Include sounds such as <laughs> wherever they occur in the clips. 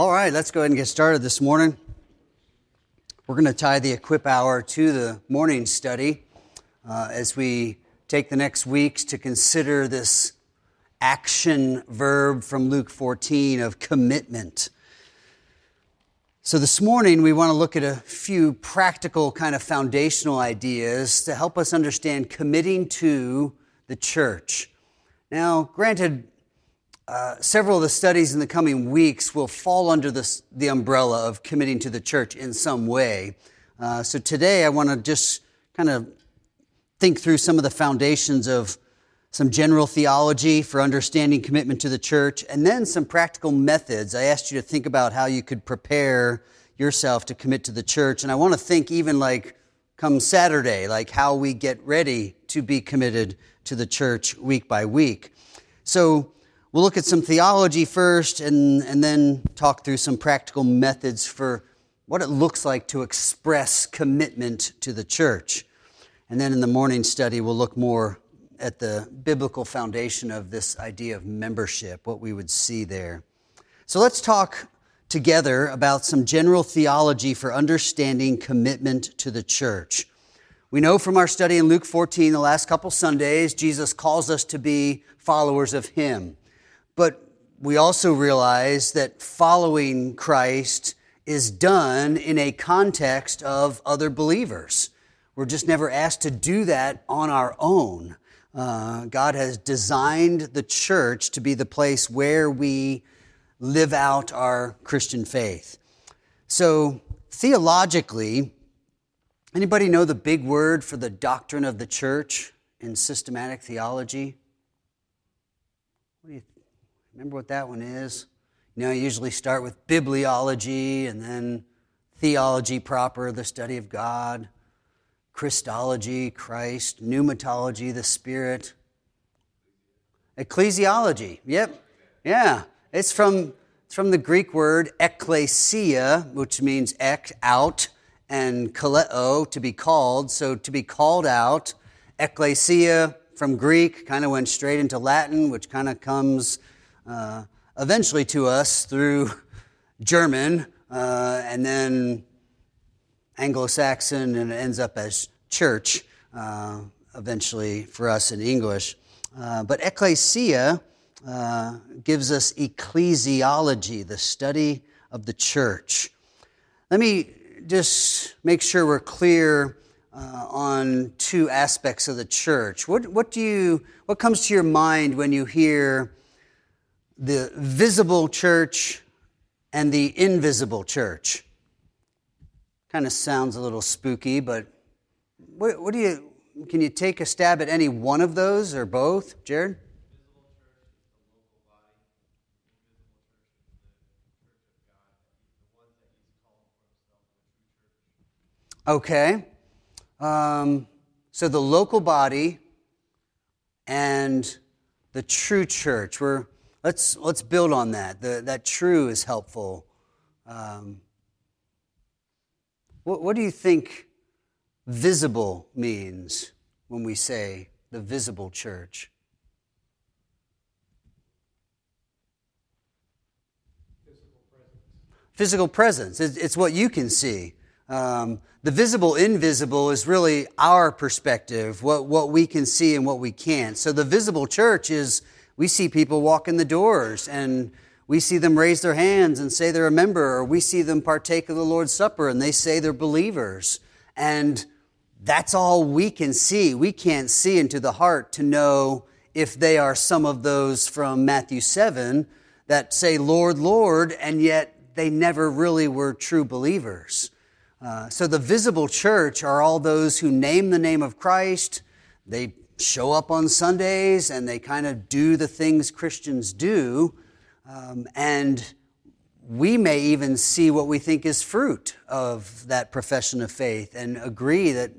All right, let's go ahead and get started this morning. We're going to tie the equip hour to the morning study uh, as we take the next weeks to consider this action verb from Luke 14 of commitment. So, this morning we want to look at a few practical, kind of foundational ideas to help us understand committing to the church. Now, granted, uh, several of the studies in the coming weeks will fall under this, the umbrella of committing to the church in some way. Uh, so today I want to just kind of think through some of the foundations of some general theology for understanding commitment to the church, and then some practical methods. I asked you to think about how you could prepare yourself to commit to the church. And I want to think even like come Saturday, like how we get ready to be committed to the church week by week. So We'll look at some theology first and, and then talk through some practical methods for what it looks like to express commitment to the church. And then in the morning study, we'll look more at the biblical foundation of this idea of membership, what we would see there. So let's talk together about some general theology for understanding commitment to the church. We know from our study in Luke 14, the last couple Sundays, Jesus calls us to be followers of Him. But we also realize that following Christ is done in a context of other believers. We're just never asked to do that on our own. Uh, God has designed the church to be the place where we live out our Christian faith. So, theologically, anybody know the big word for the doctrine of the church in systematic theology? Remember what that one is? You know, I usually start with bibliology and then theology proper, the study of God, Christology, Christ, pneumatology, the Spirit, ecclesiology. Yep. Yeah. It's from, it's from the Greek word ekklesia, which means ek, out, and kaleo, to be called. So to be called out, ekklesia from Greek kind of went straight into Latin, which kind of comes uh, eventually to us through German uh, and then Anglo Saxon, and it ends up as church uh, eventually for us in English. Uh, but ecclesia uh, gives us ecclesiology, the study of the church. Let me just make sure we're clear uh, on two aspects of the church. What, what do you, what comes to your mind when you hear the visible church and the invisible church. Kind of sounds a little spooky, but what, what do you, can you take a stab at any one of those or both, Jared? Okay. Um, so the local body and the true church. We're let's, let's build on that. The, that true is helpful. Um, what, what do you think visible means when we say the visible church? Physical presence. It's what you can see. Um, the visible, invisible is really our perspective, what, what we can see and what we can't. So the visible church is we see people walk in the doors and we see them raise their hands and say they're a member, or we see them partake of the Lord's Supper and they say they're believers. And that's all we can see. We can't see into the heart to know if they are some of those from Matthew 7 that say, Lord, Lord, and yet they never really were true believers. Uh, so the visible church are all those who name the name of Christ. They show up on Sundays and they kind of do the things Christians do. Um, and we may even see what we think is fruit of that profession of faith and agree that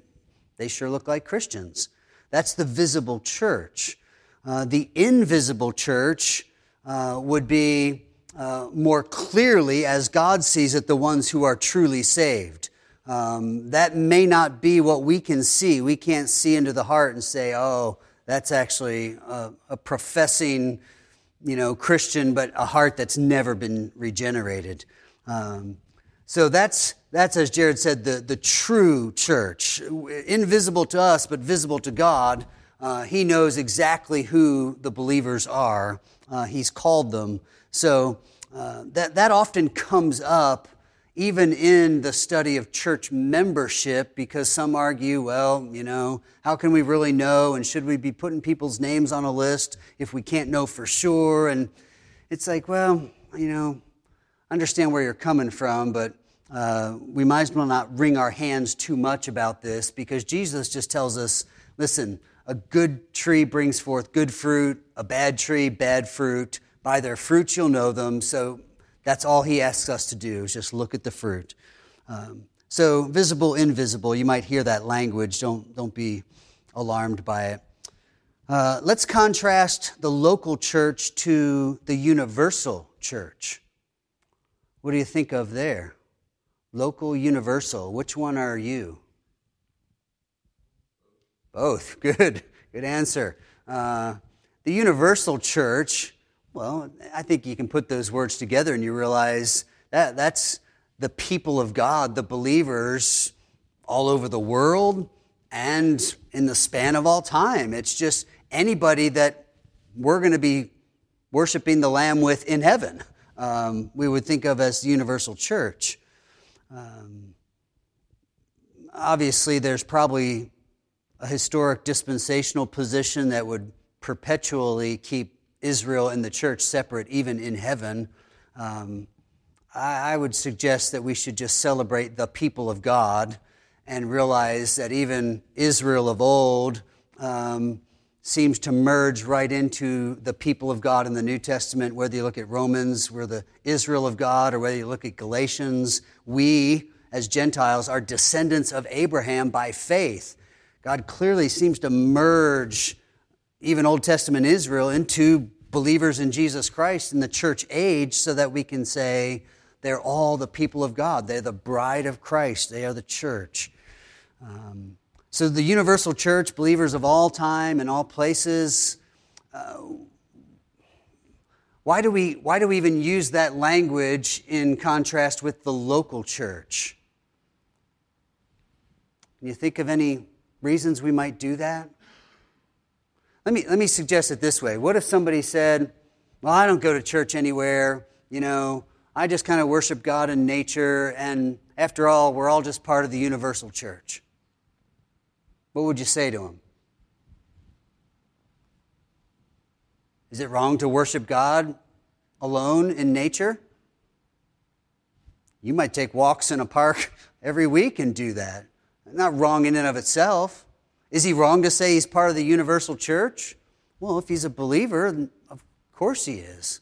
they sure look like Christians. That's the visible church. Uh, the invisible church uh, would be uh, more clearly, as God sees it, the ones who are truly saved. Um, that may not be what we can see. We can't see into the heart and say, oh, that's actually a, a professing you know, Christian, but a heart that's never been regenerated. Um, so that's, that's, as Jared said, the, the true church. Invisible to us, but visible to God. Uh, he knows exactly who the believers are. Uh, he's called them. So uh, that, that often comes up even in the study of church membership, because some argue, well, you know, how can we really know? And should we be putting people's names on a list if we can't know for sure? And it's like, well, you know, understand where you're coming from, but uh, we might as well not wring our hands too much about this because Jesus just tells us listen, a good tree brings forth good fruit, a bad tree, bad fruit. By their fruits you'll know them. So that's all he asks us to do is just look at the fruit. Um, so visible, invisible, you might hear that language. Don't, don't be alarmed by it. Uh, let's contrast the local church to the universal church. What do you think of there? Local, universal. Which one are you? Both. <laughs> Good. Good answer. Uh, the universal church well, I think you can put those words together and you realize that that's the people of God, the believers all over the world and in the span of all time. It's just anybody that we're going to be worshiping the Lamb with in heaven. Um, we would think of as the universal church. Um, obviously, there's probably a historic dispensational position that would perpetually keep Israel and the church separate, even in heaven. Um, I, I would suggest that we should just celebrate the people of God and realize that even Israel of old um, seems to merge right into the people of God in the New Testament. Whether you look at Romans, we're the Israel of God, or whether you look at Galatians, we as Gentiles are descendants of Abraham by faith. God clearly seems to merge even Old Testament Israel into believers in Jesus Christ in the church age so that we can say they're all the people of God. They're the bride of Christ. They are the church. Um, so, the universal church, believers of all time and all places, uh, why, do we, why do we even use that language in contrast with the local church? Can you think of any reasons we might do that? Let me, let me suggest it this way. What if somebody said, Well, I don't go to church anywhere, you know, I just kind of worship God in nature, and after all, we're all just part of the universal church? What would you say to him? Is it wrong to worship God alone in nature? You might take walks in a park <laughs> every week and do that. Not wrong in and of itself. Is he wrong to say he's part of the universal church? Well, if he's a believer, of course he is.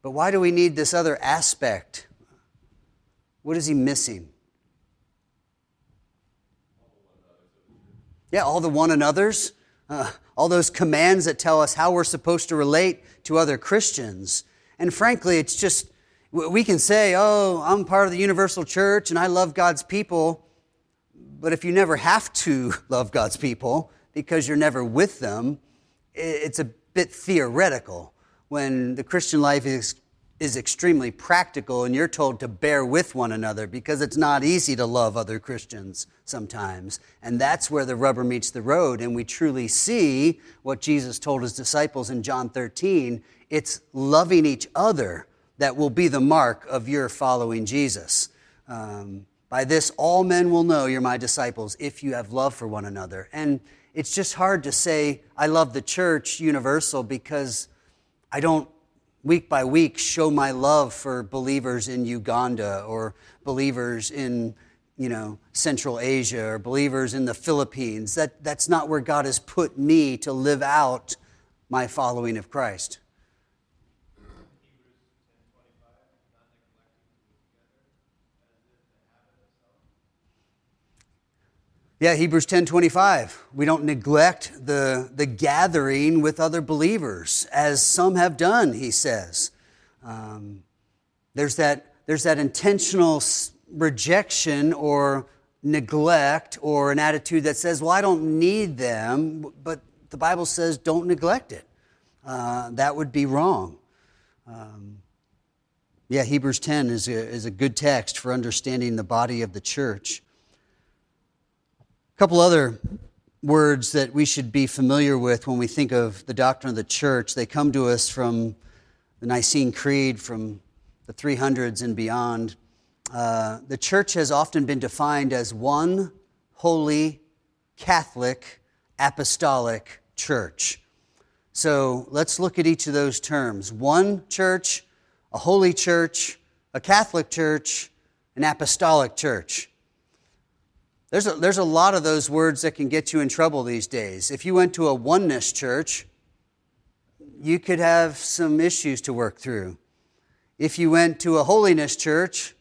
But why do we need this other aspect? What is he missing? Yeah, all the one another's, uh, all those commands that tell us how we're supposed to relate to other Christians. And frankly, it's just, we can say, oh, I'm part of the universal church and I love God's people. But if you never have to <laughs> love God's people because you're never with them, it's a bit theoretical when the Christian life is, is extremely practical and you're told to bear with one another because it's not easy to love other Christians sometimes. And that's where the rubber meets the road. And we truly see what Jesus told his disciples in John 13 it's loving each other that will be the mark of your following Jesus. Um, by this, all men will know you're my disciples if you have love for one another. And it's just hard to say, I love the church universal because I don't, week by week, show my love for believers in Uganda or believers in, you know, Central Asia or believers in the Philippines. That, that's not where God has put me to live out my following of Christ. Yeah, Hebrews 10:25. We don't neglect the, the gathering with other believers, as some have done, he says. Um, there's, that, there's that intentional rejection or neglect or an attitude that says, well, I don't need them, but the Bible says don't neglect it. uh, that would be wrong. Um, yeah, Hebrews 10 is a, is a good text for understanding the body of the church. Couple other words that we should be familiar with when we think of the doctrine of the church. They come to us from the Nicene Creed, from the 300s and beyond. Uh, the church has often been defined as one holy, Catholic, apostolic church. So let's look at each of those terms one church, a holy church, a Catholic church, an apostolic church. There's a, there's a lot of those words that can get you in trouble these days. If you went to a oneness church, you could have some issues to work through. If you went to a holiness church,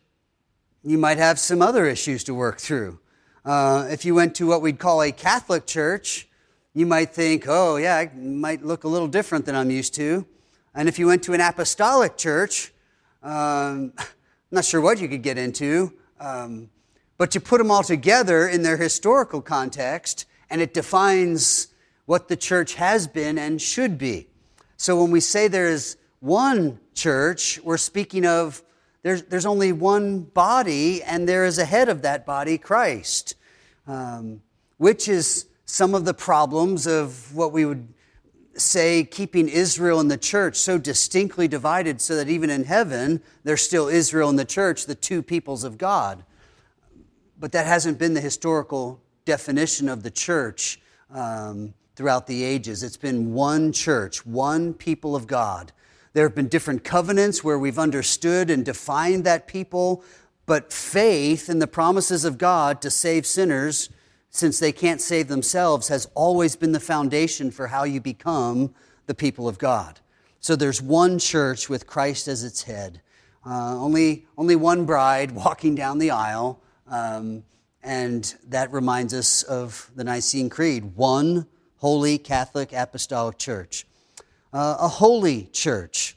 you might have some other issues to work through. Uh, if you went to what we'd call a Catholic church, you might think, oh, yeah, it might look a little different than I'm used to. And if you went to an apostolic church, um, <laughs> I'm not sure what you could get into. Um, but you put them all together in their historical context, and it defines what the church has been and should be. So when we say there's one church, we're speaking of there's, there's only one body, and there is a head of that body, Christ, um, which is some of the problems of what we would say keeping Israel and the church so distinctly divided so that even in heaven, there's still Israel and the church, the two peoples of God but that hasn't been the historical definition of the church um, throughout the ages. It's been one church, one people of God. There have been different covenants where we've understood and defined that people, but faith in the promises of God to save sinners, since they can't save themselves, has always been the foundation for how you become the people of God. So there's one church with Christ as its head. Uh, only, only one bride <laughs> walking down the aisle. Um, and that reminds us of the Nicene Creed one holy Catholic Apostolic Church. Uh, a holy church,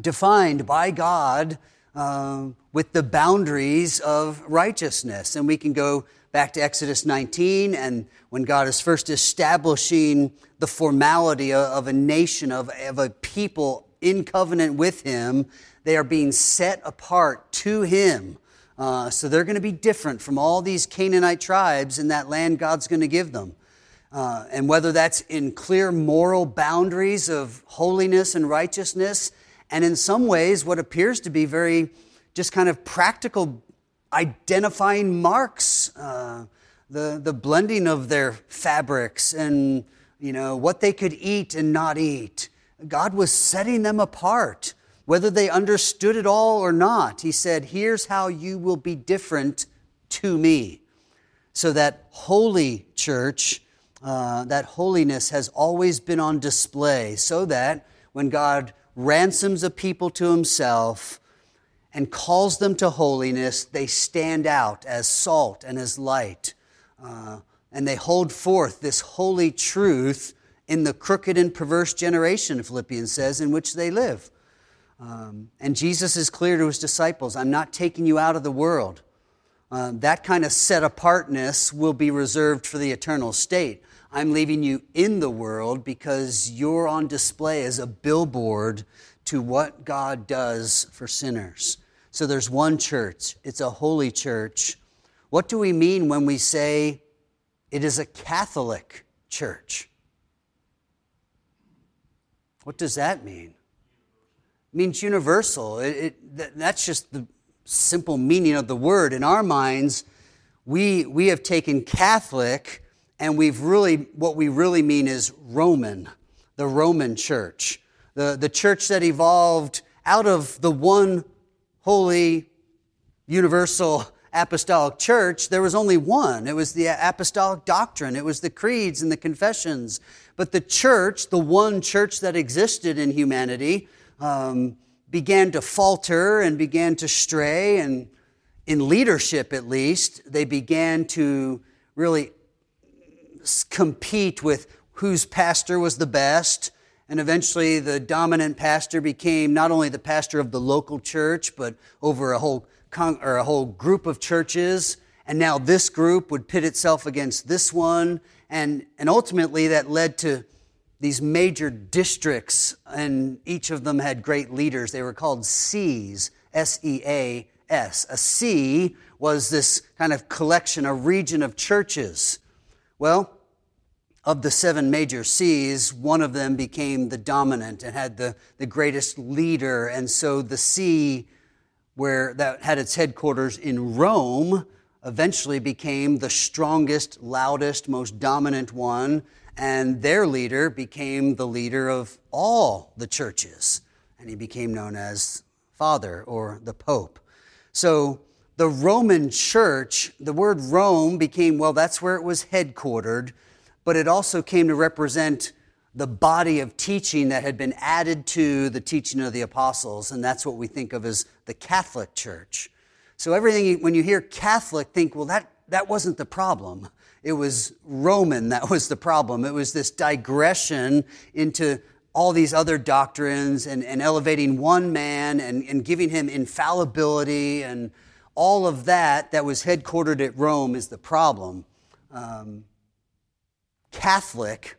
defined by God uh, with the boundaries of righteousness. And we can go back to Exodus 19 and when God is first establishing the formality of a nation, of, of a people in covenant with Him, they are being set apart to Him uh, so they're going to be different from all these Canaanite tribes in that land God's going to give them. Uh, and whether that's in clear moral boundaries of holiness and righteousness, and in some ways, what appears to be very just kind of practical identifying marks, uh, the, the blending of their fabrics and you know what they could eat and not eat. God was setting them apart whether they understood it all or not. He said, Here's how you will be different to me. So that holy church, uh, that holiness has always been on display, so that when God ransoms a people to himself and calls them to holiness, they stand out as salt and as light. Uh, and they hold forth this holy truth in the crooked and perverse generation, Philippians says, in which they live. Um, and Jesus is clear to his disciples I'm not taking you out of the world. Uh, that kind of set apartness will be reserved for the eternal state. I'm leaving you in the world because you're on display as a billboard to what God does for sinners. So there's one church, it's a holy church. What do we mean when we say it is a Catholic church? What does that mean? Means universal. It, it, that's just the simple meaning of the word. In our minds, we, we have taken Catholic and we've really, what we really mean is Roman, the Roman church, the, the church that evolved out of the one holy, universal apostolic church. There was only one. It was the apostolic doctrine, it was the creeds and the confessions. But the church, the one church that existed in humanity, um, began to falter and began to stray, and in leadership at least, they began to really compete with whose pastor was the best. And eventually, the dominant pastor became not only the pastor of the local church, but over a whole, con- or a whole group of churches. And now this group would pit itself against this one. And, and ultimately, that led to these major districts, and each of them had great leaders. They were called sees, S E A S. A see was this kind of collection, a region of churches. Well, of the seven major sees, one of them became the dominant and had the, the greatest leader. And so the see, where that had its headquarters in Rome, eventually became the strongest, loudest, most dominant one. And their leader became the leader of all the churches. And he became known as Father or the Pope. So the Roman church, the word Rome became, well, that's where it was headquartered but it also came to represent the body of teaching that had been added to the teaching of the apostles, and that's what we think of as the Catholic Church. So everything, when you hear Catholic, think, well, that, that wasn't the problem. It was Roman that <laughs> was the problem. It was this digression into all these other doctrines and, and elevating one man and, and giving him infallibility and all of that that was headquartered at Rome is the problem. Um, Catholic,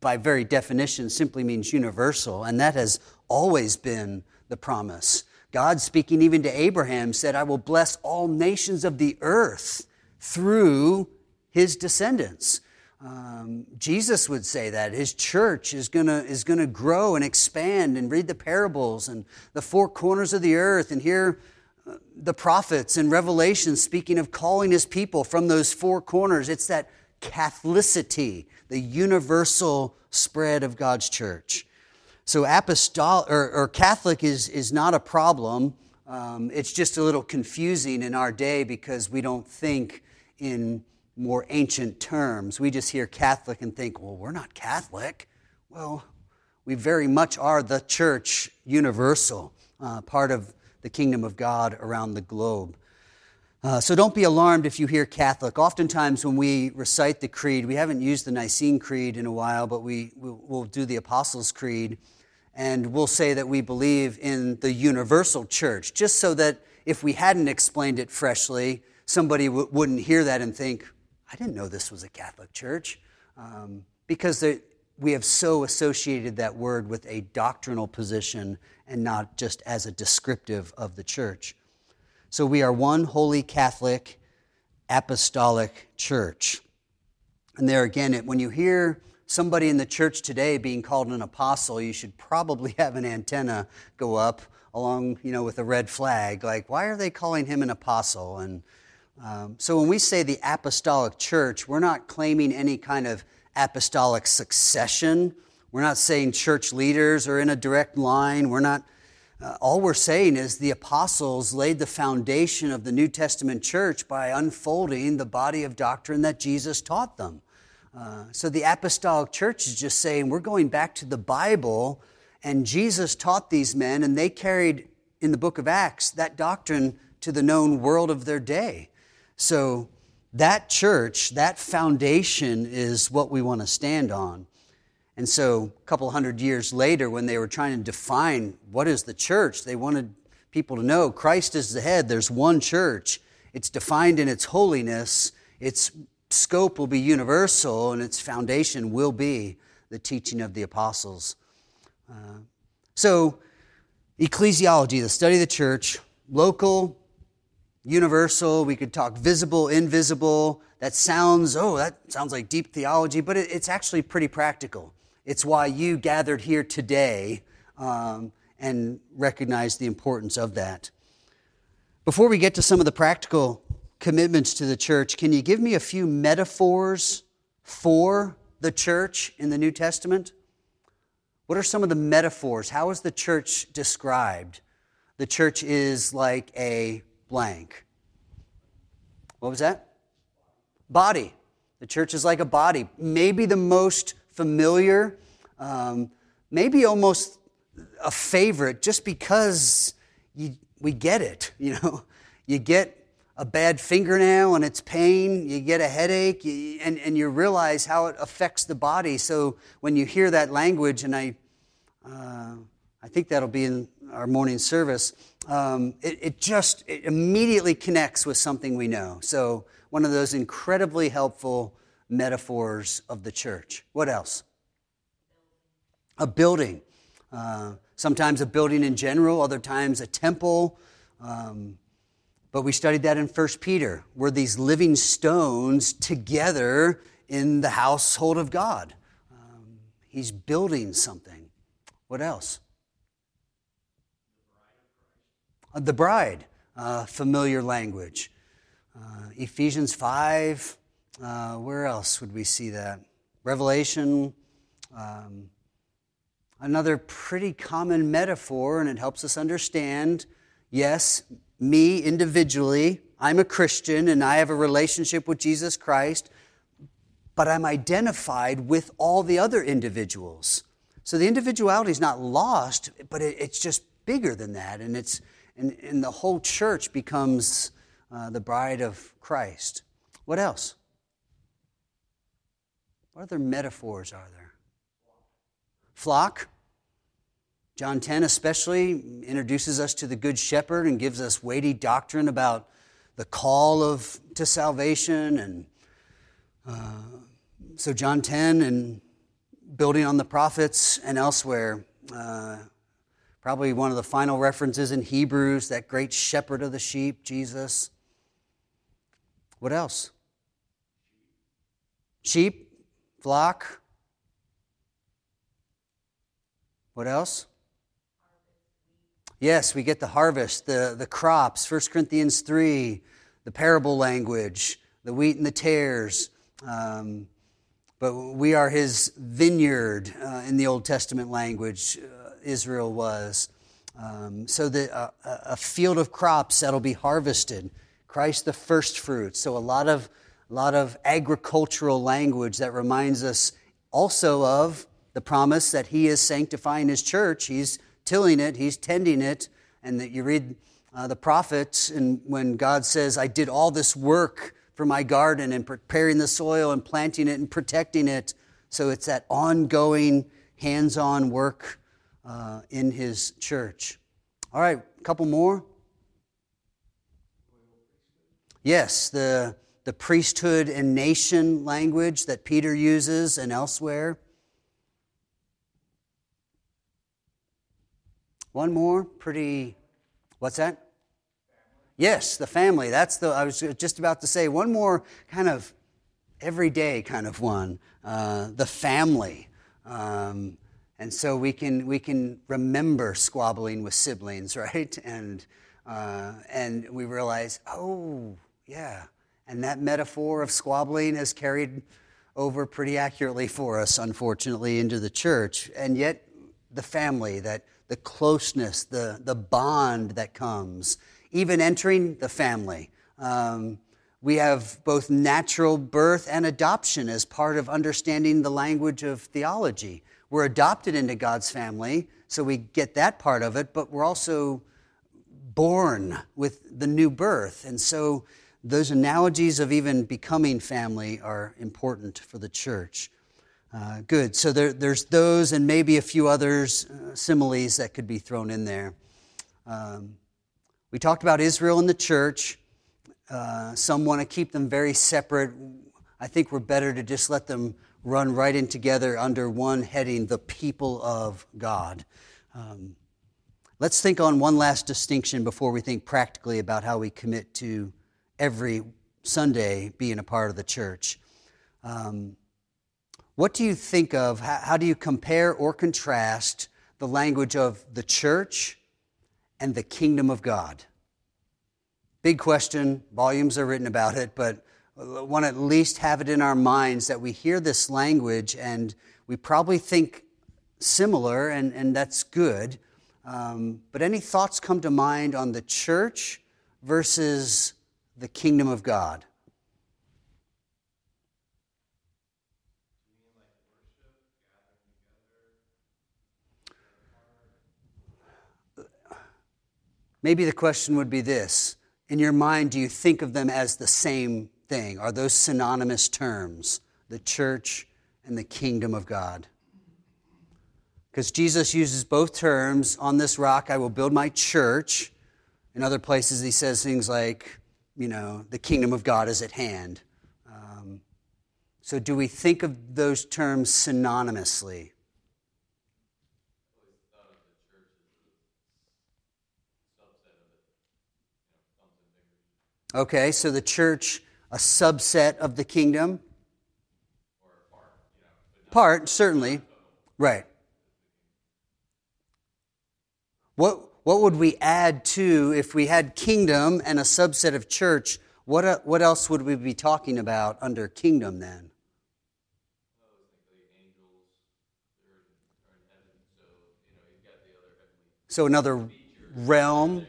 by very definition, simply means universal, and that has always been the promise. God, speaking even to Abraham, said, I will bless all nations of the earth through his descendants. Um, Jesus would say that his church is gonna is gonna grow and expand and read the parables and the four corners of the earth and hear uh, the prophets and Revelation speaking of calling his people from those four corners. It's that Catholicity, the universal spread of God's church. So, apostolic or, or Catholic is, is not a problem. Um, it's just a little confusing in our day because we don't think in more ancient terms. We just hear Catholic and think, well, we're not Catholic. Well, we very much are the church universal, uh, part of the kingdom of God around the globe. Uh, so don't be alarmed if you hear Catholic. Oftentimes, when we recite the creed, we haven't used the Nicene Creed in a while, but we will do the Apostles' Creed, and we'll say that we believe in the universal church, just so that if we hadn't explained it freshly, somebody w- wouldn't hear that and think, I didn't know this was a Catholic church. Um, because we have so associated that word with a doctrinal position and not just as a descriptive of the church. So we are one holy Catholic apostolic church. And there again, when you hear somebody in the church today being called an apostle, you should probably <laughs> have an antenna go up along, you know, with a red flag. Like, why are they calling him an apostle? And um, so when we say the apostolic church, we're not claiming any kind of apostolic succession. We're not saying church leaders are in a direct line. We're not uh, all we're saying is the apostles laid the foundation of the New Testament church by unfolding the body of doctrine that Jesus taught them. Uh, so the apostolic church is just saying we're going back to the Bible, and Jesus taught these men, and they carried in the book of Acts that doctrine to the known world of their day. So that church, that foundation is what we want to stand on. And so, a couple hundred years later, when they were trying to define what is the church, they wanted people to know Christ is the head. There's one church. It's defined in its holiness. Its scope will be universal, and its foundation will be the teaching of the apostles. Uh, so, ecclesiology, the study of the church, local, universal. We could talk visible, invisible. That sounds, oh, that sounds like deep theology, but it, it's actually pretty practical. It's why you gathered here today um, and recognize the importance of that. Before we get to some of the practical commitments to the church, can you give me a few metaphors for the church in the New Testament? What are some of the metaphors? How is the church described? The church is like a blank. What was that? Body. The church is like a body. Maybe the most familiar, um, maybe almost a favorite, just because you, we get it. <laughs> You know, you get a bad fingernail and it's pain, you get a headache, you, and, and you realize how it affects the body. So when you hear that language, and I, uh, I think that'll be in our morning service, um, it, it, just it immediately connects with something we know. So one of those incredibly helpful metaphors of the church. What else? a building. Uh, sometimes a building in general, other times a temple. Um, but we studied that in 1 Peter. We're these living stones together in the household of God. Um, he's building something. What else? The bride, uh, familiar language. Uh, Ephesians 5, uh, where else would we see that? Revelation, um, another pretty common metaphor, and it helps us understand yes, me individually, I'm a Christian and I have a relationship with Jesus Christ, but I'm identified with all the other individuals. So the individuality is not lost, but it's just bigger than that, and it's and, and the whole church becomes uh, the bride of Christ. What else? What other metaphors are there? Flock. John 10 especially introduces us to the Good Shepherd and gives us weighty doctrine about the call of to salvation. And uh, so, John 10 and building on the prophets and elsewhere. Uh, probably one of the final references in Hebrews, that great shepherd of the sheep, Jesus. What else? Sheep, flock. What else? Yes, we get the harvest, the, the crops, 1 Corinthians 3, the parable language, the wheat and the tares. Um, but we are his vineyard uh, in the Old Testament language, uh, Israel was. Um, so that uh, a field of crops that'll be harvested. Christ the first fruits. So a lot of a lot of agricultural language that reminds us also of the promise that He is sanctifying His church. He's tilling it, He's tending it, and that you read uh, the prophets, and when God says, "I did all this work for my garden and preparing the soil and planting it and protecting it," so it's that ongoing, hands-on work uh, in His church. All right, a couple more. Yes, the, the priesthood and nation language that Peter uses and elsewhere. One more, pretty, what's that? Yes, the family. That's the, I was just about to say, one more kind of everyday kind of one. Uh, the family. Um, and so we can, we can remember squabbling with siblings, <laughs> right? And, uh, and we realize, oh, yeah. And that metaphor of squabbling has carried over pretty accurately for us, unfortunately, into the church. And yet, the family, that the closeness, the, the bond that comes, even entering the family. Um, we have both natural birth and adoption as part of understanding the language of theology. We're adopted into God's family, so we get that part of it, but we're also born with the new birth. And so those analogies of even becoming family are important for the church. Uh, good. So there, there's those and maybe a few others, uh, similes that could be thrown in there. Um, we talked about Israel and the church. Uh, some want to keep them very separate. I think we're better to just let them run right in together under one heading the people of God. Um, let's think on one last distinction before we think practically about how we commit to every Sunday being a part of the church. Um, what do you think of? How, how do you compare or contrast the language of the church and the kingdom of God? Big question. Volumes are written about it, but want to at least have it in our minds that we hear this language and we probably think similar, and, and that's good. Um, but any thoughts come to mind on the church versus the kingdom of God? Maybe the question would be this In your mind, do you think of them as the same thing? Are those synonymous terms, the church and the kingdom of God? Because Jesus uses both terms on this rock, I will build my church. In other places, he says things like, you know, the kingdom of God is at hand. Um, so, do we think of those terms synonymously? Okay, so the church, a subset of the kingdom? Part, certainly. Right. What, what would we add to if we had kingdom and a subset of church? What, uh, what else would we be talking about under kingdom then? So another realm.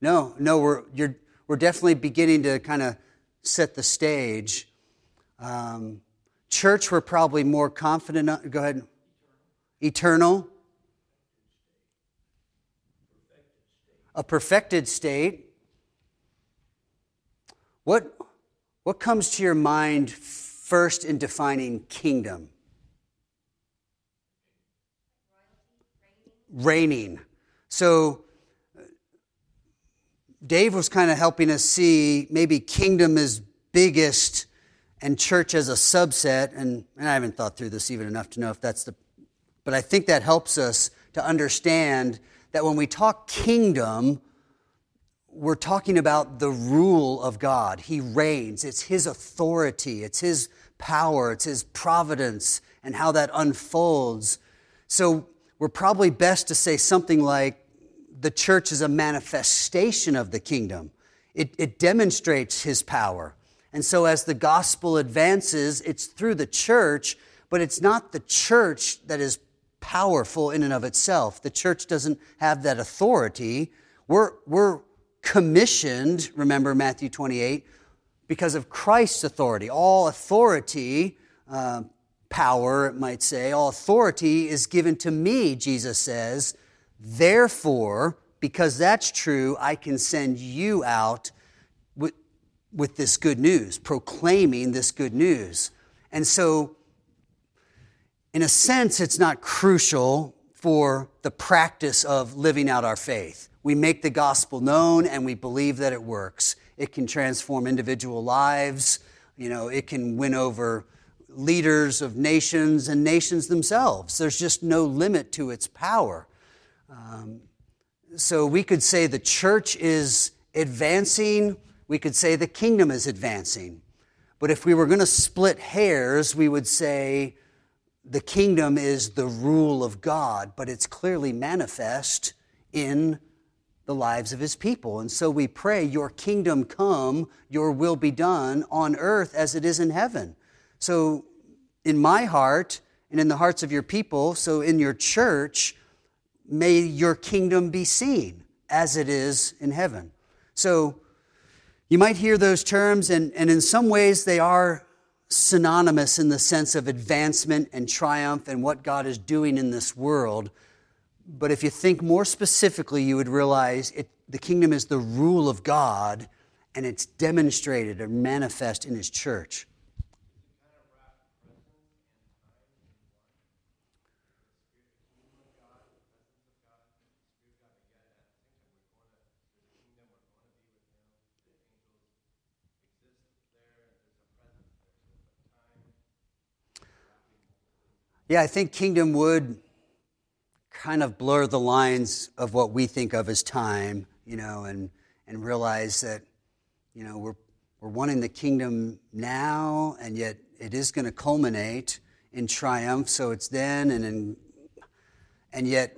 No, no, we're, you're, we're definitely beginning to kind of set the stage. Um, church, we're probably more confident. Go ahead. Eternal. A perfected state. What, what comes to your mind first in defining kingdom? Reigning. So, Dave was kind of helping us see maybe kingdom is biggest and church as a subset. And, and I haven't thought through this even enough to know if that's the, but I think that helps us to understand that when we talk kingdom, we're talking about the rule of God. He reigns. It's His authority. It's His power. It's His providence and how that unfolds. So we're probably best to say something like, the church is a manifestation of the kingdom. It, it demonstrates his power. And so as the gospel advances, it's through the church, but it's not the church that is powerful in and of itself. The church doesn't have that authority. We're, we're commissioned, remember Matthew 28, because of Christ's authority. All authority, uh, power, it might say, all authority is given to me, Jesus says, Therefore, because that's true, I can send you out with, with this good news, proclaiming this good news. And so, in a sense, it's not crucial for the practice of living out our faith. We make the gospel known and we believe that it works. It can transform individual lives. You know, it can win over leaders of nations and nations themselves. There's just no limit to its power. Um, so we could say the church is advancing, we could say the kingdom is advancing. But if we were going to split hairs, we would say the kingdom is the rule of God, but it's clearly manifest in the lives of his people. And so we pray, Your kingdom come, your will be done on earth as it is in heaven. So in my heart and in the hearts of your people, so in your church, may your kingdom be seen as it is in heaven. So you might hear those terms, and, and in some ways they are synonymous in the sense of advancement and triumph and what God is doing in this world. But if you think more specifically, you would realize it, the kingdom is the rule of God and it's demonstrated or manifest in His church. Yeah, I think kingdom would kind of blur the lines of what we think of as time, you know, and, and realize that, you know, we're, we're wanting the kingdom now, and yet it is going to culminate in triumph. So it's then, and in, and yet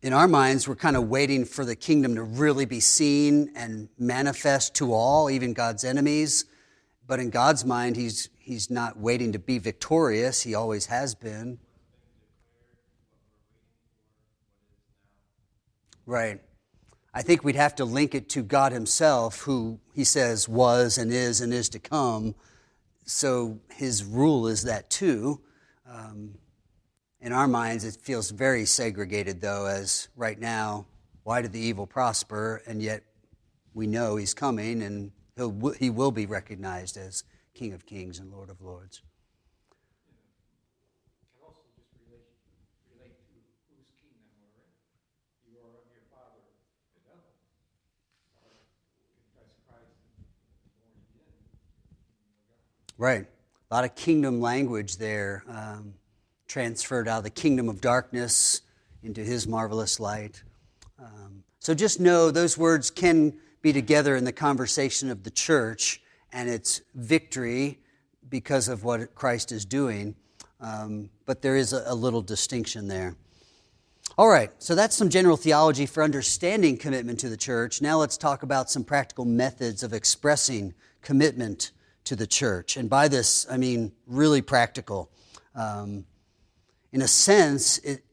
in our minds, we're kind of waiting for the kingdom to really be seen and manifest to all, even God's enemies. But in God's mind, He's He's not waiting to be victorious, he always has been. Right. I think we'd have to link it to God Himself, who He says was and is and is to come. So His rule is that too. Um, in our minds, it feels very segregated, though, as right now, why did the evil prosper? And yet we know He's coming and he'll, He will be recognized as King of Kings and Lord of Lords. Right. A lot of kingdom language there, um, transferred out of the kingdom of darkness into His marvelous light. Um, so just know those words can be together in the conversation of the church and its victory because of what Christ is doing. Um, but there is a, a little distinction there. All right, so that's some general theology for understanding commitment to the church. Now let's talk about some practical methods of expressing commitment to the church. And by this, I mean really practical. Um, in a sense, it,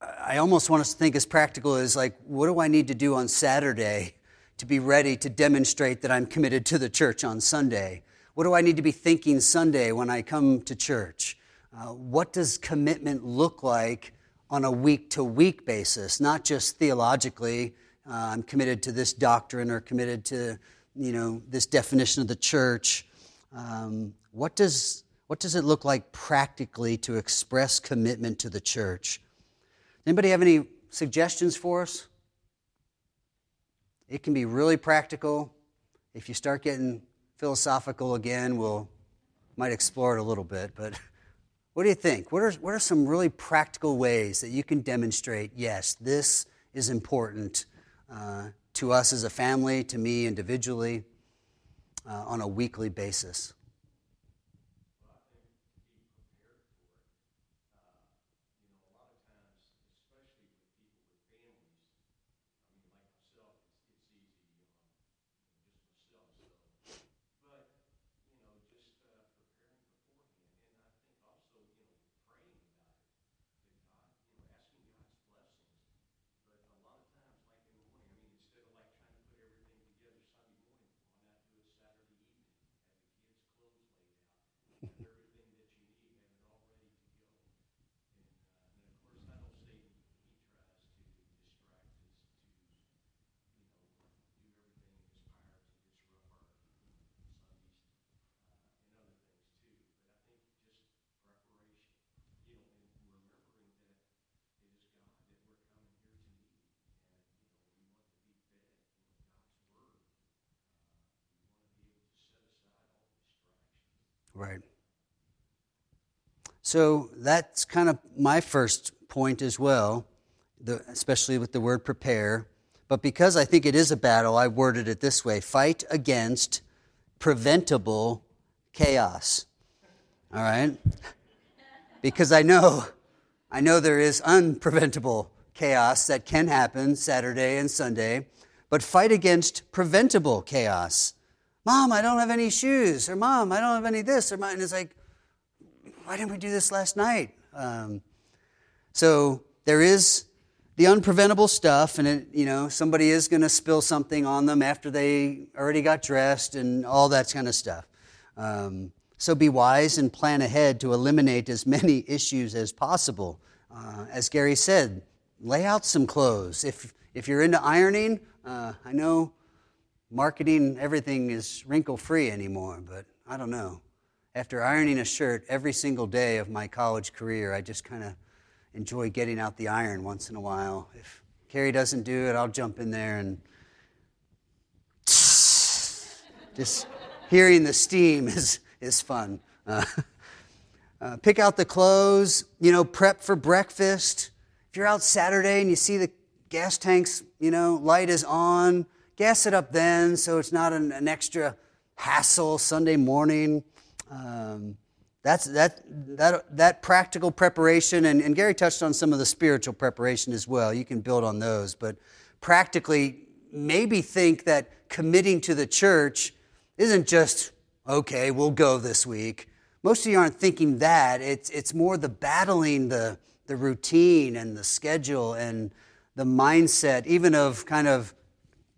I almost want us to think as practical as like, what do I need to do on Saturday to be ready to demonstrate that I'm committed to the church on Sunday? What do I need to be thinking Sunday when I come to church? Uh, what does commitment look like on a week to week basis, not just theologically? Uh, I'm committed to this doctrine or committed to, you know, this definition of the church. Um, what does what does it look like practically to express commitment to the church? Anybody have any suggestions for us? It can be really practical. If you start getting philosophical again, we'll might explore it a little bit, but <laughs> what do you think? What are, what are some really practical ways that you can demonstrate, yes, this is important uh, to us as a family, to me individually, uh, on a weekly basis? Right. So that's kind of my first point as well, the, especially with the word prepare. But because I think it is a battle, I worded it this way fight against preventable chaos. All right? Because I know, I know there is unpreventable chaos that can happen Saturday and Sunday, but fight against preventable chaos. Mom, I don't have any shoes. Or Mom, I don't have any this. Or mine. it's like, why didn't we do this last night? Um, so there is the unpreventable stuff, and it, you know somebody is going to spill something on them after they already got dressed, and all that kind of stuff. Um, so be wise and plan ahead to eliminate as many <laughs> issues as possible. Uh, as Gary said, lay out some clothes. If if you're into ironing, uh, I know marketing everything is wrinkle free anymore, but I don't know. After ironing a shirt every single day of my college career, I just kind of enjoy getting out the iron once in a while. If Carrie doesn't do it, I'll jump in there and <laughs> just hearing the steam <laughs> is, is fun. Uh, uh, pick out the clothes, you know, prep for breakfast. If you're out Saturday and you see the gas tanks, you know, light is on, gas it up then so it's not an, an extra hassle Sunday morning. Um, that's that, that, that practical preparation, and, and Gary touched on some of the spiritual preparation as well. You can build on those, but practically, maybe think that committing to the church isn't just, okay, we'll go this week. Most of you aren't thinking that. It's, it's more the battling the, the routine and the schedule and the mindset, even of kind of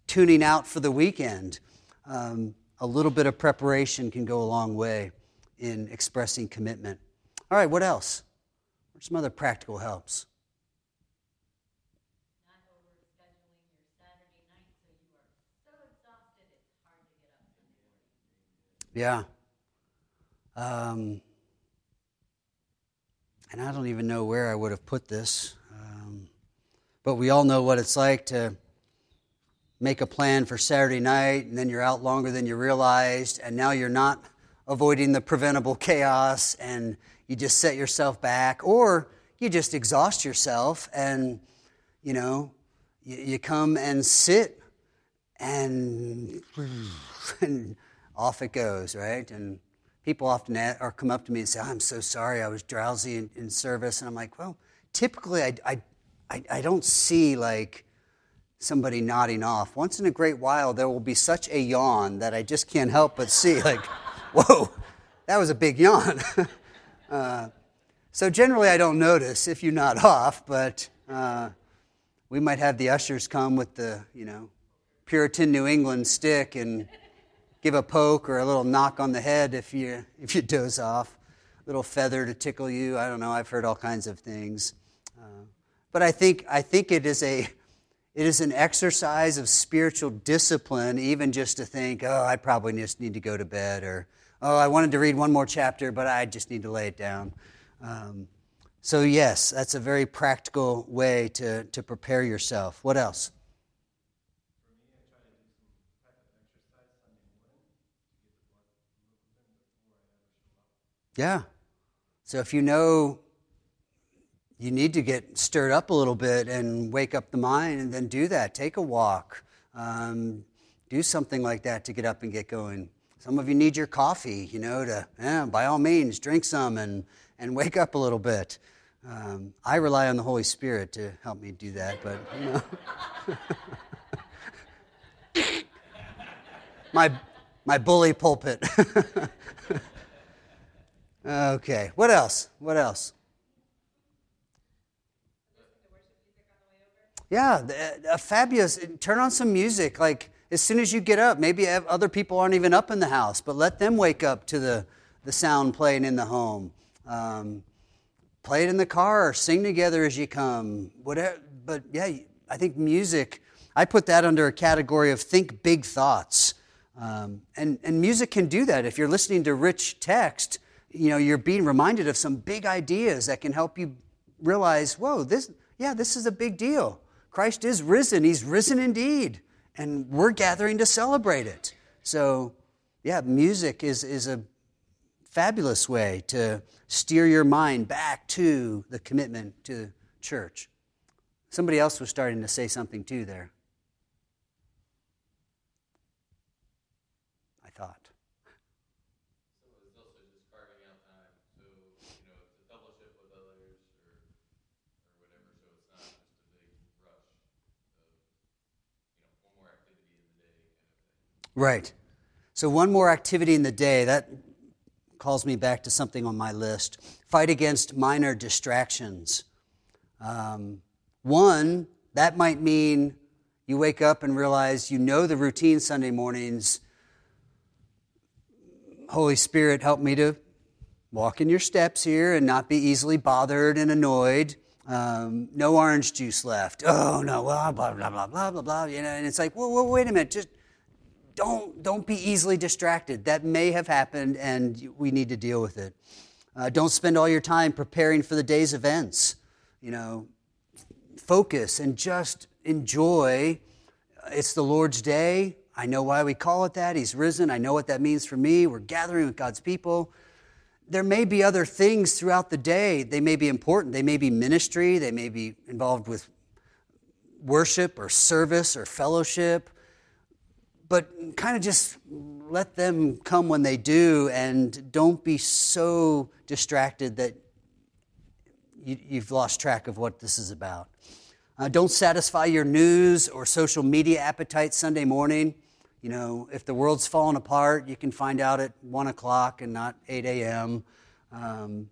tuning out for the weekend. Um, a little bit of preparation can go a long way in expressing commitment. All right, what else? What some other practical helps? Yeah. Um, and I don't even know where I would have put this. Um, but we all know what it's like to make a plan for Saturday night, and then you're out longer than you realized, and now you're not avoiding the preventable <laughs> chaos, and you just set yourself back. Or you just exhaust yourself and, you know, you, you come and sit and, <laughs> and off it goes, right? And people often or come up to me and say, I'm so sorry, I was drowsy in, in service. And I'm like, well, typically I, I, I, I don't see like somebody nodding off. Once in a great while, there will be such a yawn that I just can't help but see, <laughs> like, whoa, that was a big yawn. <laughs> uh, so generally, I don't notice if you nod off, but uh, we might have the ushers come with the, you know, Puritan New England stick and give a poke or a little knock on the head if you if you doze off, a little feather to tickle you. I don't know. I've heard all kinds of things, uh, but I think I think it is a it is an exercise of spiritual discipline, even just to think, oh, I probably just need to go to bed, or oh, I wanted to read one more chapter, but I just need to lay it down. Um, so, yes, that's a very practical way to, to prepare yourself. What else? Yeah. So if you know you need to get stirred up a little bit and wake up the mind, and then do that. Take a walk. Um, do something like that to get up and get going. Some of you need your coffee, you know, to, yeah, by all means, drink some and, and <laughs> wake up a little bit. Um, I rely on the Holy Spirit to help me do that, but, you know. <laughs> my, my bully pulpit. <laughs> okay, what else? What else? Yeah, a uh, fabulous. Turn on some music. Like as soon as you get up, maybe other people aren't even up in the house, but let them wake up to the, the sound playing in the home. Um, play it in the car sing together as you come. Whatever. But yeah, I think music, I put that under a category of think big thoughts. Um, and, and music can do that. If you're listening to rich text, you know, you're being reminded of some big ideas that can help you realize, whoa, this, yeah, this is a big deal. Christ is risen. He's risen indeed. And we're gathering to celebrate it. So, yeah, music is, is a fabulous way to steer your mind back to the commitment to church. Somebody else was starting to say something too there. Right. So, one more activity in the day, that calls me back to something on my list. Fight against minor distractions. Um, one, that might mean you wake up and realize you know the routine Sunday mornings. Holy Spirit, help me to walk in your steps here and not be easily bothered and annoyed. Um, no orange juice left. Oh no, well, blah blah blah blah blah blah. You know, and it's like, well, well wait a minute, just don't, don't be easily distracted. That may have happened, and we need to deal with it. Uh, don't spend all your time preparing for the day's events. You know, focus and just enjoy. It's the Lord's day. I know why we call it that. He's risen. I know what that means for me. We're gathering with God's people. There may be other things throughout the day. They may be important. They may be ministry. They may be involved with worship or service or fellowship but kind of just let them come when they do and don't be so distracted that you, have lost track of what this is about. Uh, don't satisfy your news or social media appetite Sunday morning. You know, if the world's falling apart, you can find out at 1 o'clock and not 8 a.m. Um,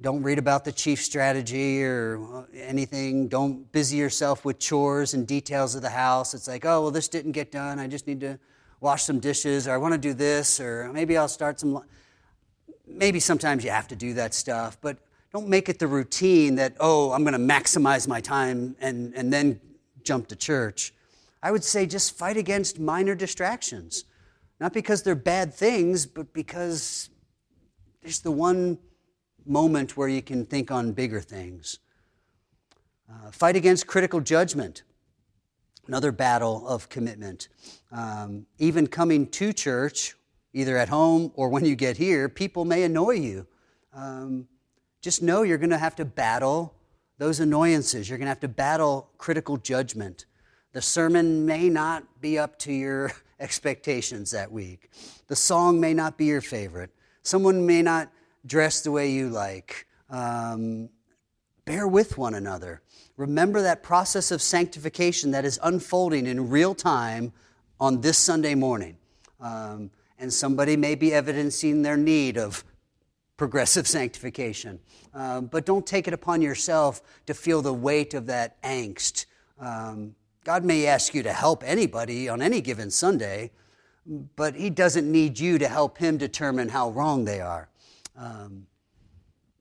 don't read about the chief strategy or anything. Don't busy yourself with chores and details of the house. It's like, oh, well, this didn't get done. I just need to wash some dishes, or I want to do this, or maybe I'll start some. Maybe sometimes you have to do that stuff, but don't make it the routine that, oh, I'm going to maximize my time and, and then jump to church. I would say just fight against minor distractions. Not because they're bad things, but because there's the one moment where you can think on bigger things. Uh, fight against critical judgment, another battle of commitment. Um, even coming to church, either at home or when you get here, people may annoy you. Um, just know you're going to have to battle those annoyances. You're going to have to battle critical judgment. The sermon may not be up to your <laughs> expectations that week. The song may not be your favorite. Someone may not dress the way you like. Um, bear with one another. Remember that process of sanctification that is unfolding in real time on this Sunday morning. Um, and somebody may be evidencing their need of progressive <laughs> sanctification. Um, but don't take it upon yourself to feel the weight of that angst. Um, God may ask you to help anybody on any given Sunday, but He doesn't need you to help Him determine how wrong they are. Um,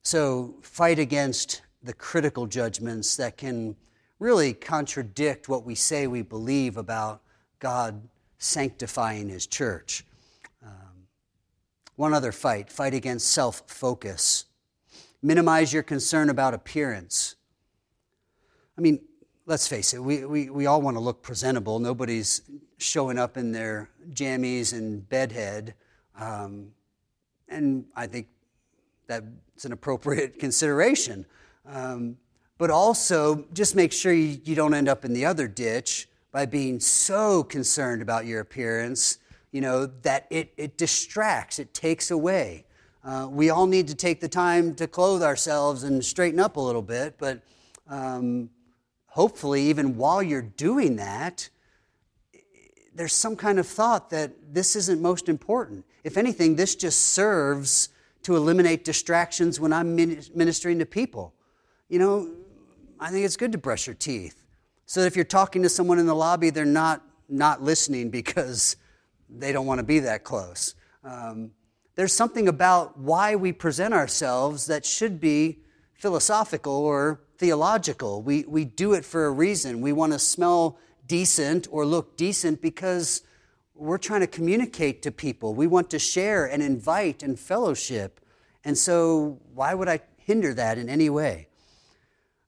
so fight against the critical judgments that can really contradict what we say we believe about God sanctifying His church. One other fight fight against self focus. Minimize your concern about appearance. I mean, let's face it, we, we, we all want to look presentable. Nobody's showing up in their jammies and bedhead. Um, and I think that's an appropriate <laughs> consideration. Um, but also, just make sure you, you don't end up in the other ditch by being so concerned about your appearance you know, that it, it distracts, it takes away. Uh, we all need to take the time to clothe ourselves and straighten up a little bit, but um, hopefully, even while you're doing that, there's some kind of thought that this isn't most important. If anything, this just serves to eliminate distractions when I'm ministering to people. You know, I think it's good to brush your teeth so that if you're talking to someone in the lobby, they're not not listening because they don't want to be that close. Um, there's something about why we present ourselves that should be philosophical or theological. We, we do it for a reason. We want to smell decent or look decent because we're trying to communicate to people. We want to share and invite and fellowship. And so, why would I hinder that in any way?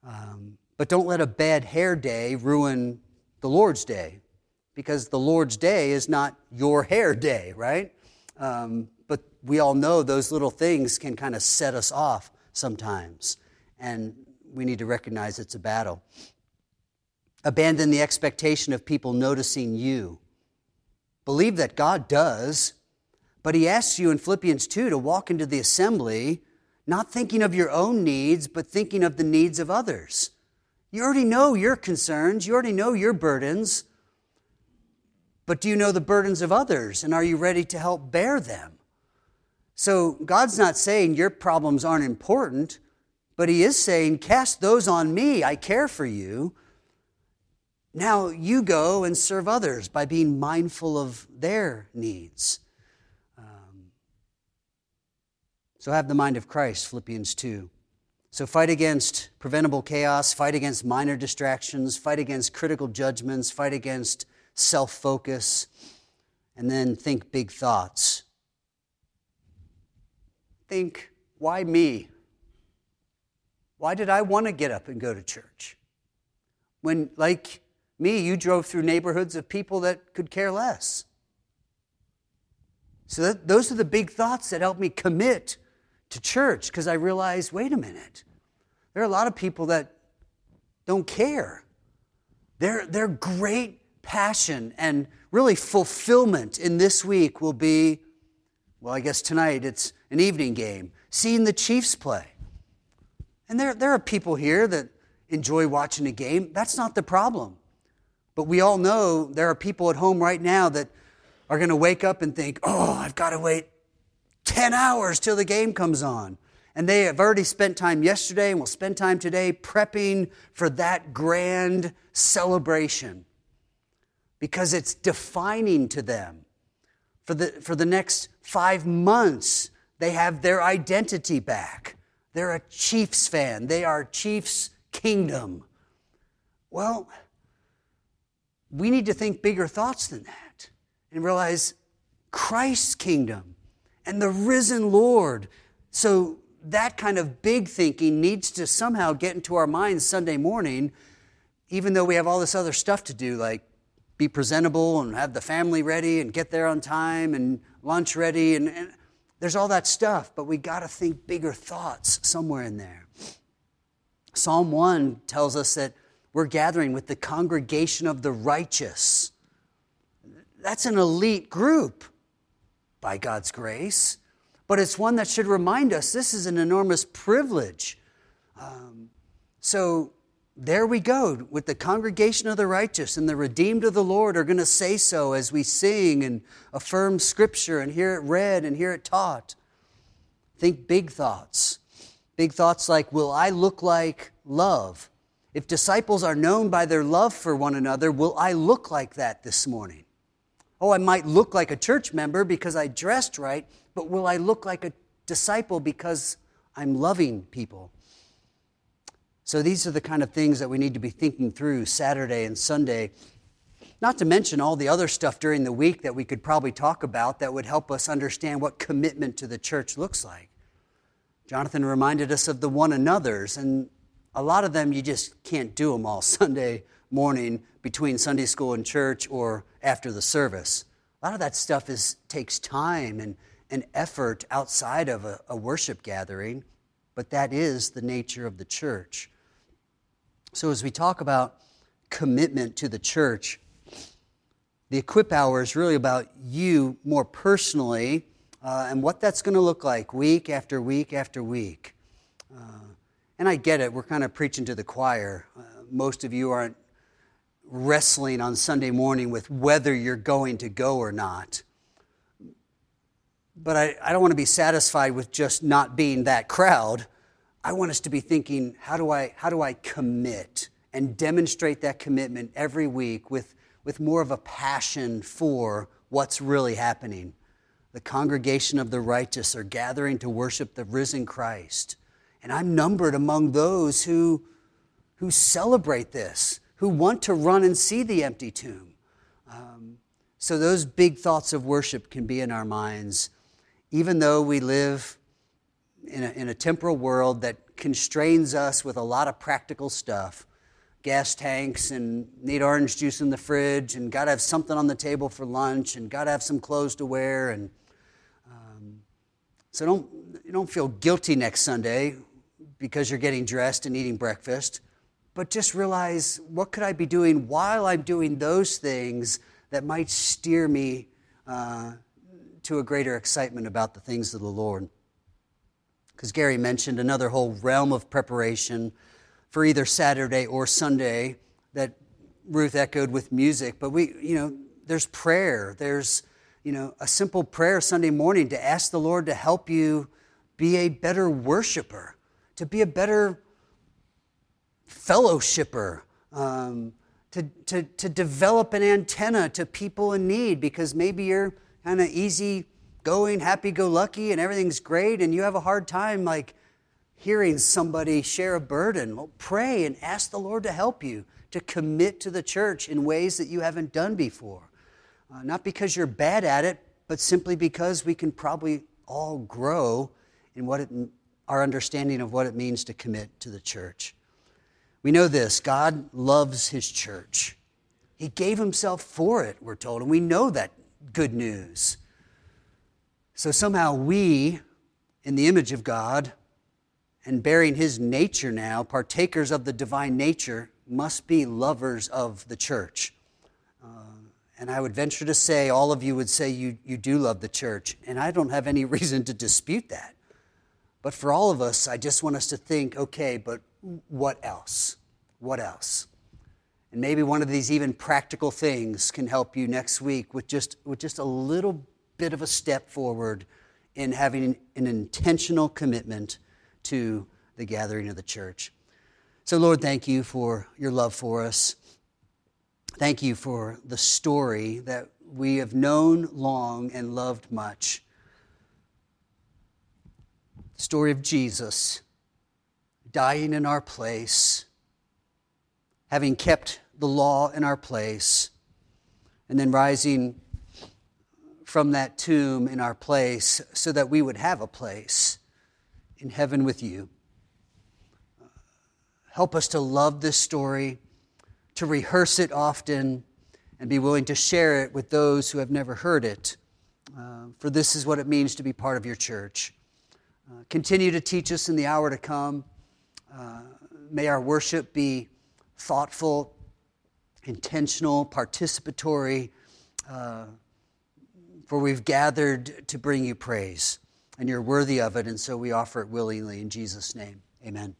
Um, but don't let a bad hair day ruin the Lord's day because the Lord's day is not your hair day, right? Um, but we all know those little things can kind of set us off sometimes, and we need to recognize it's a battle. Abandon the expectation of people noticing you. Believe that God does, but He asks you in Philippians 2 to walk into the assembly not thinking of your own needs, but thinking of the needs of others. You already know your concerns, you already know your burdens. But do you know the burdens of others? And are you ready to help bear them? So God's not saying your problems aren't important, but He is saying, Cast those on me. I care for you. Now you go and serve others by being mindful of their needs. Um, so have the mind of Christ, Philippians 2. So fight against preventable chaos, fight against minor distractions, fight against critical judgments, fight against self focus, and then think big thoughts. Think, why me? Why did I want to get up and go to church? When, like me, you drove through neighborhoods of people that could care less. So that, those are the big thoughts that help me commit to church because I realized wait a minute, there are a lot of people that don't care. They're, they're great passion and really fulfillment in this week will be well, I guess tonight it's an evening game, seeing the Chiefs play. And there, there are people here that enjoy watching a game. That's not the problem. But we all know there are people at home right now that are going to wake up and think, oh, I've got to wait 10 hours till the game comes on. And they have already spent time yesterday and will spend time today prepping for that grand celebration because it's defining to them. For the, for the next five months, they have their identity back. They're a Chiefs fan, they are Chiefs kingdom. Well, we need to think bigger thoughts than that and realize Christ's kingdom and the risen Lord. So, that kind of big thinking needs to somehow get into our minds Sunday morning, even though we have all this other stuff to do, like be presentable and have the family ready and get there on time and lunch ready. And, and there's all that stuff, but we got to think bigger thoughts somewhere in there. Psalm 1 tells us that we're gathering with the congregation of the righteous. That's an elite group by God's grace, but it's one that should remind us this is an enormous privilege. Um, so there we go with the congregation of the righteous and the redeemed of the Lord are going to say so as we sing and affirm Scripture and hear it read and hear it taught. Think big thoughts. Big thoughts like, Will I look like love? If disciples are known by their love for one another, will I look like that this morning? Oh, I might look like a church member because I dressed right, but will I look like a disciple because I'm loving people? So these are the kind of things that we need to be thinking through Saturday and Sunday. Not to mention all the other stuff during the week that we could probably talk about that would help us understand what commitment to the church looks like. Jonathan reminded us of the one another's, and a lot of them you just can't do them all <laughs> Sunday morning between Sunday school and church or after the service. A lot of that stuff is, takes time and, and effort outside of a, a worship gathering, but that is the nature of the church. So, as we talk about commitment to the church, the Equip Hour is really about you more personally uh, and what that's going to look like week after week after week. Uh, and I get it, we're kind of preaching to the choir. Uh, most of you aren't wrestling on Sunday morning with whether you're going to go or not. But I, I don't want to be satisfied with just not being that crowd. I want us to be thinking, how do I, how do I commit and demonstrate that commitment every week with, with more of a passion for what's really happening? The congregation of the righteous are gathering to worship the risen Christ. And I'm numbered among those who, who celebrate this, who want to run and see the empty tomb. Um, so those big thoughts of worship can be in our minds, even though we live in a, in a temporal world that constrains us with a lot of practical stuff gas tanks and need orange juice in the fridge and got to have something on the table for lunch and got to have some clothes to wear and um, so don't don't feel guilty next sunday because you're getting dressed and eating breakfast but just realize what could i be doing while i'm doing those things that might steer me uh, to a greater excitement about the things of the lord because Gary mentioned another whole realm of preparation for either Saturday or Sunday that Ruth echoed with music. But we, you know, there's prayer. There's, you know, a simple prayer Sunday morning to ask the Lord to help you be a better worshiper, to be a better fellowshipper, um, to, to, to develop an antenna to people in need because maybe you're kind of easy going happy go lucky and everything's great and you have a hard time like hearing somebody share a burden, well, pray and ask the Lord to help you to commit to the church in ways that you haven't done before. Uh, not because you're bad at it, but simply because we can probably all grow in what it, our understanding of what it means to commit to the church. We know this God loves his church. He gave himself for it, we're told, and we know that good news. So somehow we, in the image of God and bearing his nature now, partakers of the divine nature, must be lovers of the church. Uh, and I would venture to say, all of you would say you, you do love the church. And I don't have any <laughs> reason to dispute that. But for all of us, I just want us to think okay, but what else? What else? And maybe one of these even practical things can help you next week with just, with just a little bit of a step forward in having an intentional commitment to the gathering of the church. So, Lord, thank you for your love for us. Thank you for the story that we have known long and loved much. Story of Jesus dying in our place, having kept the law in our place, and then rising from that tomb in our place so that we would have a place in heaven with you. Help us to love this story, to rehearse it often, and be willing to share it with those who have never heard it. Um, for this is what it means to be part of your church. Uh, continue to teach us in the hour to come. Uh, may our worship be thoughtful, intentional, participatory, uh, for we've gathered to bring you praise, and you're worthy of it, and so we offer it willingly in Jesus' name. Amen.